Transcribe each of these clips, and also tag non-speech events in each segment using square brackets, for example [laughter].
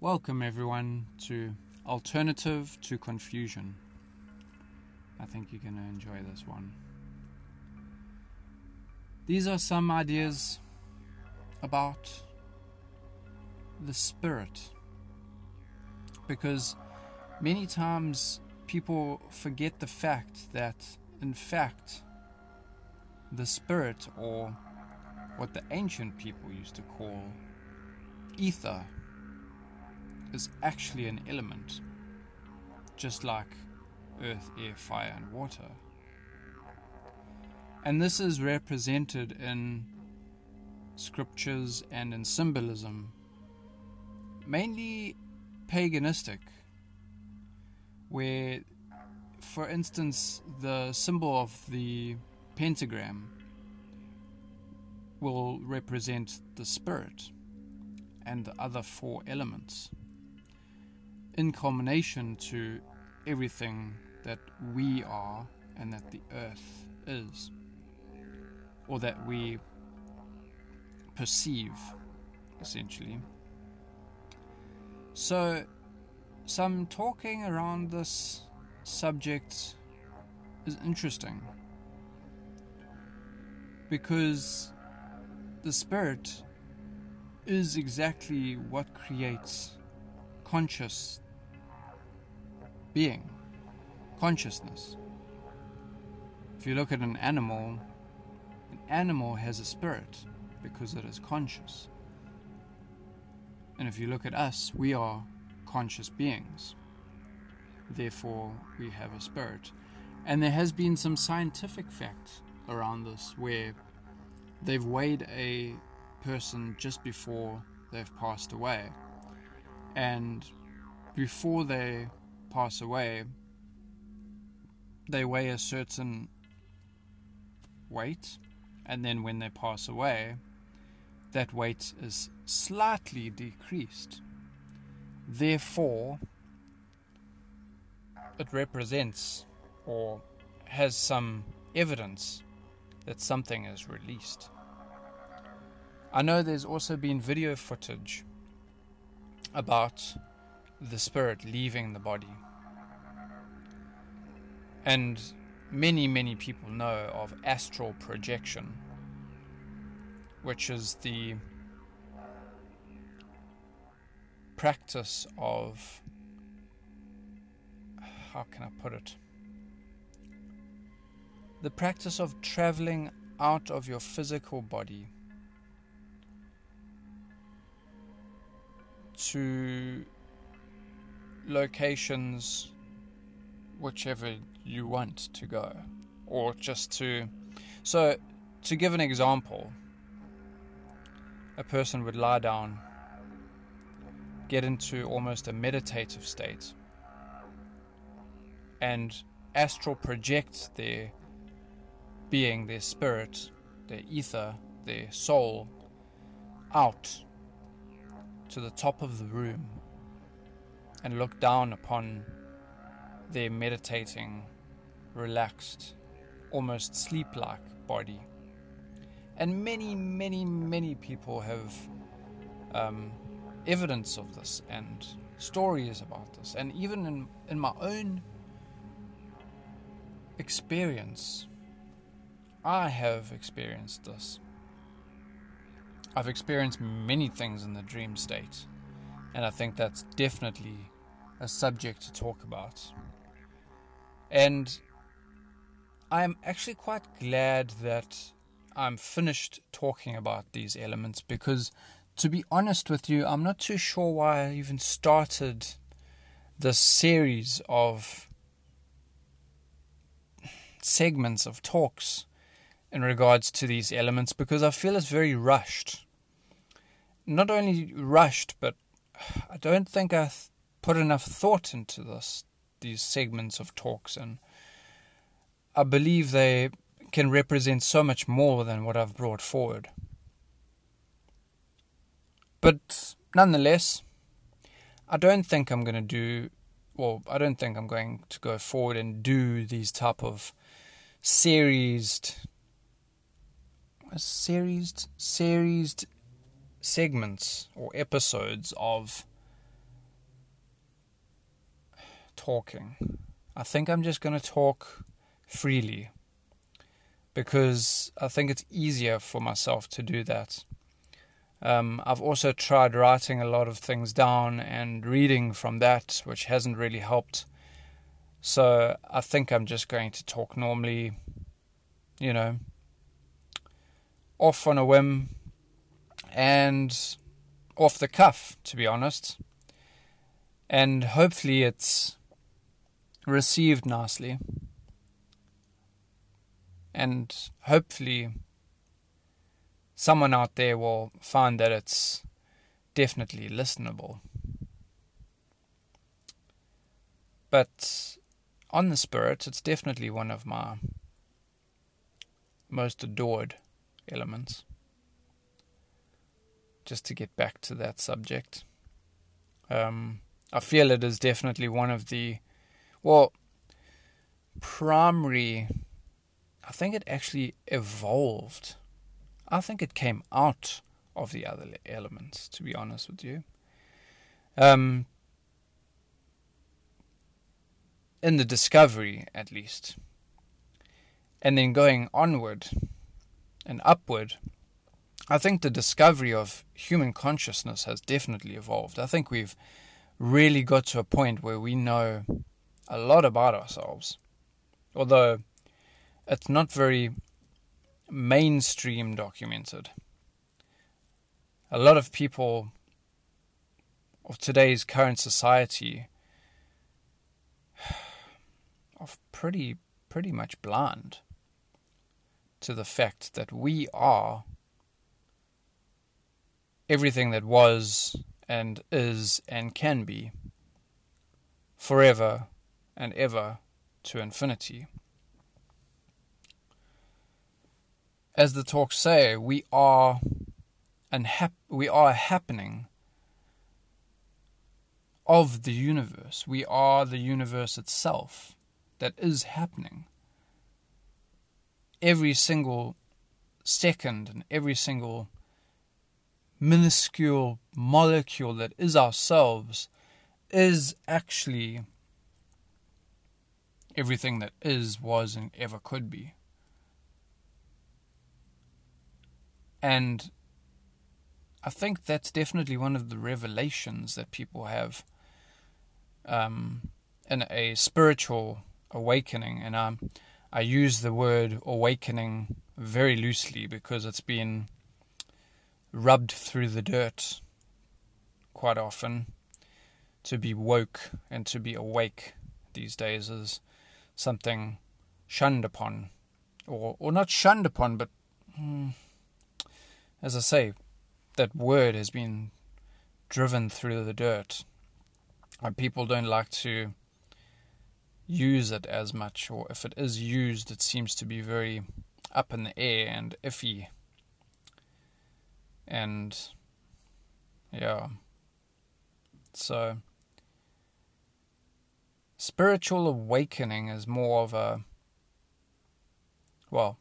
Welcome, everyone, to Alternative to Confusion. I think you're going to enjoy this one. These are some ideas about the spirit. Because many times people forget the fact that, in fact, the spirit, or what the ancient people used to call ether, is actually an element, just like earth, air, fire, and water. And this is represented in scriptures and in symbolism, mainly paganistic, where, for instance, the symbol of the pentagram will represent the spirit and the other four elements in combination to everything that we are and that the earth is, or that we perceive, essentially. So, some talking around this subject is interesting because the spirit is exactly what creates conscious being, consciousness. If you look at an animal, an animal has a spirit because it is conscious. And if you look at us, we are conscious beings. Therefore, we have a spirit. And there has been some scientific fact around this where they've weighed a person just before they've passed away. And before they pass away, they weigh a certain weight, and then when they pass away, that weight is slightly decreased. Therefore, it represents or has some evidence that something is released. I know there's also been video footage about the spirit leaving the body. And many, many people know of astral projection, which is the practice of. How can I put it? The practice of traveling out of your physical body to locations whichever you want to go or just to so to give an example a person would lie down get into almost a meditative state and astral project their being their spirit their ether their soul out to the top of the room and look down upon their meditating, relaxed, almost sleep like body. And many, many, many people have um, evidence of this and stories about this. And even in, in my own experience, I have experienced this. I've experienced many things in the dream state, and I think that's definitely a subject to talk about. And I'm actually quite glad that I'm finished talking about these elements because, to be honest with you, I'm not too sure why I even started this series of segments of talks in regards to these elements because I feel it's very rushed. Not only rushed, but I don't think I put enough thought into this these segments of talks, and I believe they can represent so much more than what I've brought forward. But nonetheless, I don't think I'm going to do well, I don't think I'm going to go forward and do these type of series series series segments or episodes of talking. I think I'm just going to talk freely because I think it's easier for myself to do that. Um, I've also tried writing a lot of things down and reading from that, which hasn't really helped. So I think I'm just going to talk normally, you know, off on a whim and off the cuff, to be honest. And hopefully it's received nicely. And hopefully someone out there will find that it's definitely listenable. But on the spirit, it's definitely one of my most adored elements. Just to get back to that subject, um, I feel it is definitely one of the, well, primary. I think it actually evolved I think it came out of the other elements, to be honest with you. Um, in the discovery, at least. And then going onward and upward, I think the discovery of human consciousness has definitely evolved. I think we've really got to a point where we know a lot about ourselves. Although it's not very mainstream documented. A lot of people of today's current society [sighs] are pretty pretty much blind to the fact that we are everything that was and is and can be forever and ever to infinity. As the talks say, we are an hap- we are a happening of the universe. We are the universe itself that is happening. Every single second and every single minuscule molecule that is ourselves is actually everything that is, was, and ever could be. And I think that's definitely one of the revelations that people have um, in a spiritual awakening. And I, I use the word awakening very loosely because it's been rubbed through the dirt quite often. To be woke and to be awake these days is something shunned upon, or or not shunned upon, but. Hmm, as I say, that word has been driven through the dirt. And people don't like to use it as much, or if it is used, it seems to be very up in the air and iffy. And yeah. So, spiritual awakening is more of a, well,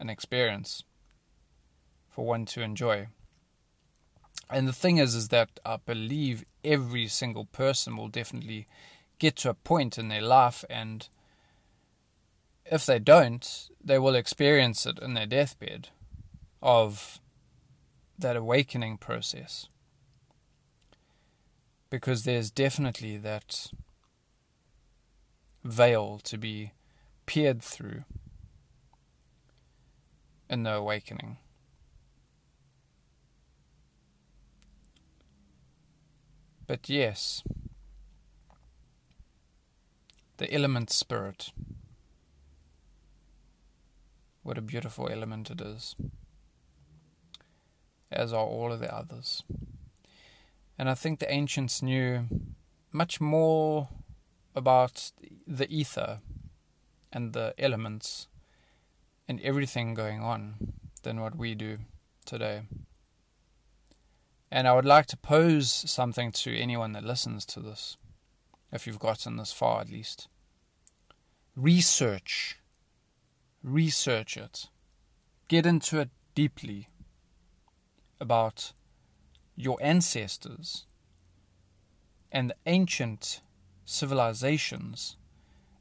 an experience for one to enjoy. And the thing is, is that I believe every single person will definitely get to a point in their life, and if they don't, they will experience it in their deathbed of that awakening process. Because there's definitely that veil to be peered through in the awakening. But yes, the element spirit. What a beautiful element it is, as are all of the others. And I think the ancients knew much more about the ether and the elements and everything going on than what we do today. And I would like to pose something to anyone that listens to this, if you've gotten this far at least. Research. Research it. Get into it deeply about your ancestors and the ancient civilizations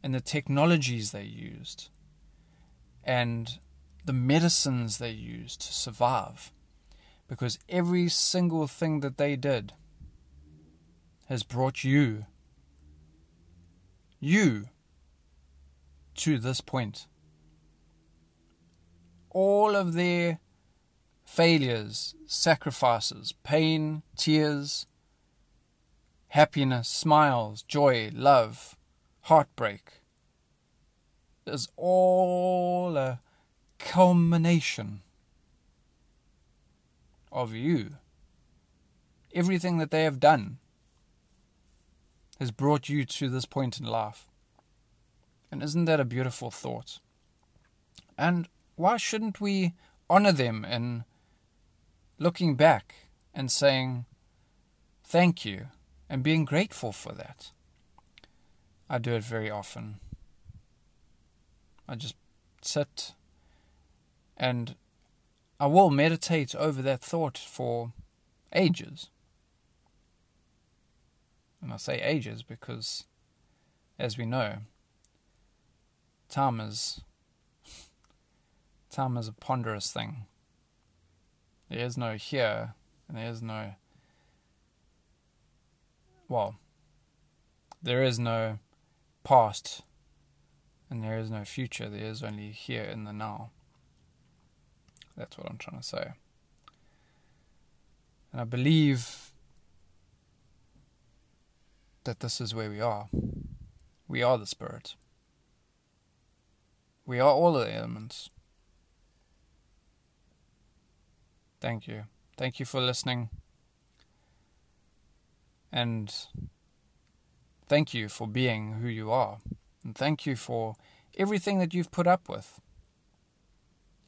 and the technologies they used and the medicines they used to survive. Because every single thing that they did has brought you, you, to this point. All of their failures, sacrifices, pain, tears, happiness, smiles, joy, love, heartbreak is all a culmination of you. Everything that they have done has brought you to this point in life. And isn't that a beautiful thought? And why shouldn't we honor them in looking back and saying thank you and being grateful for that? I do it very often. I just sit and I will meditate over that thought for ages. And I say ages because, as we know, time is time is a ponderous thing. There is no here, and there is no well, there is no past, and there is no future. There is only here in the now. That's what I'm trying to say. And I believe that this is where we are. We are the Spirit. We are all the elements. Thank you. Thank you for listening. And thank you for being who you are. And thank you for everything that you've put up with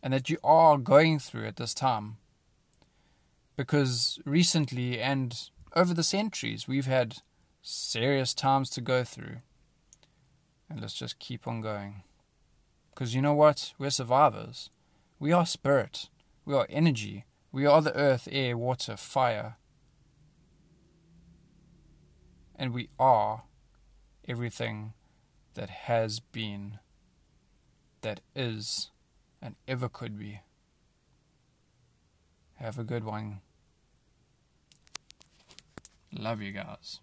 and that you are going through at this time. Because recently and over the centuries, we've had serious times to go through. And let's just keep on going. Because you know what? We're survivors. We are spirit. We are energy. We are the earth, air, water, fire. And we are everything that has been, that is, and ever could be. Have a good one. Love you guys.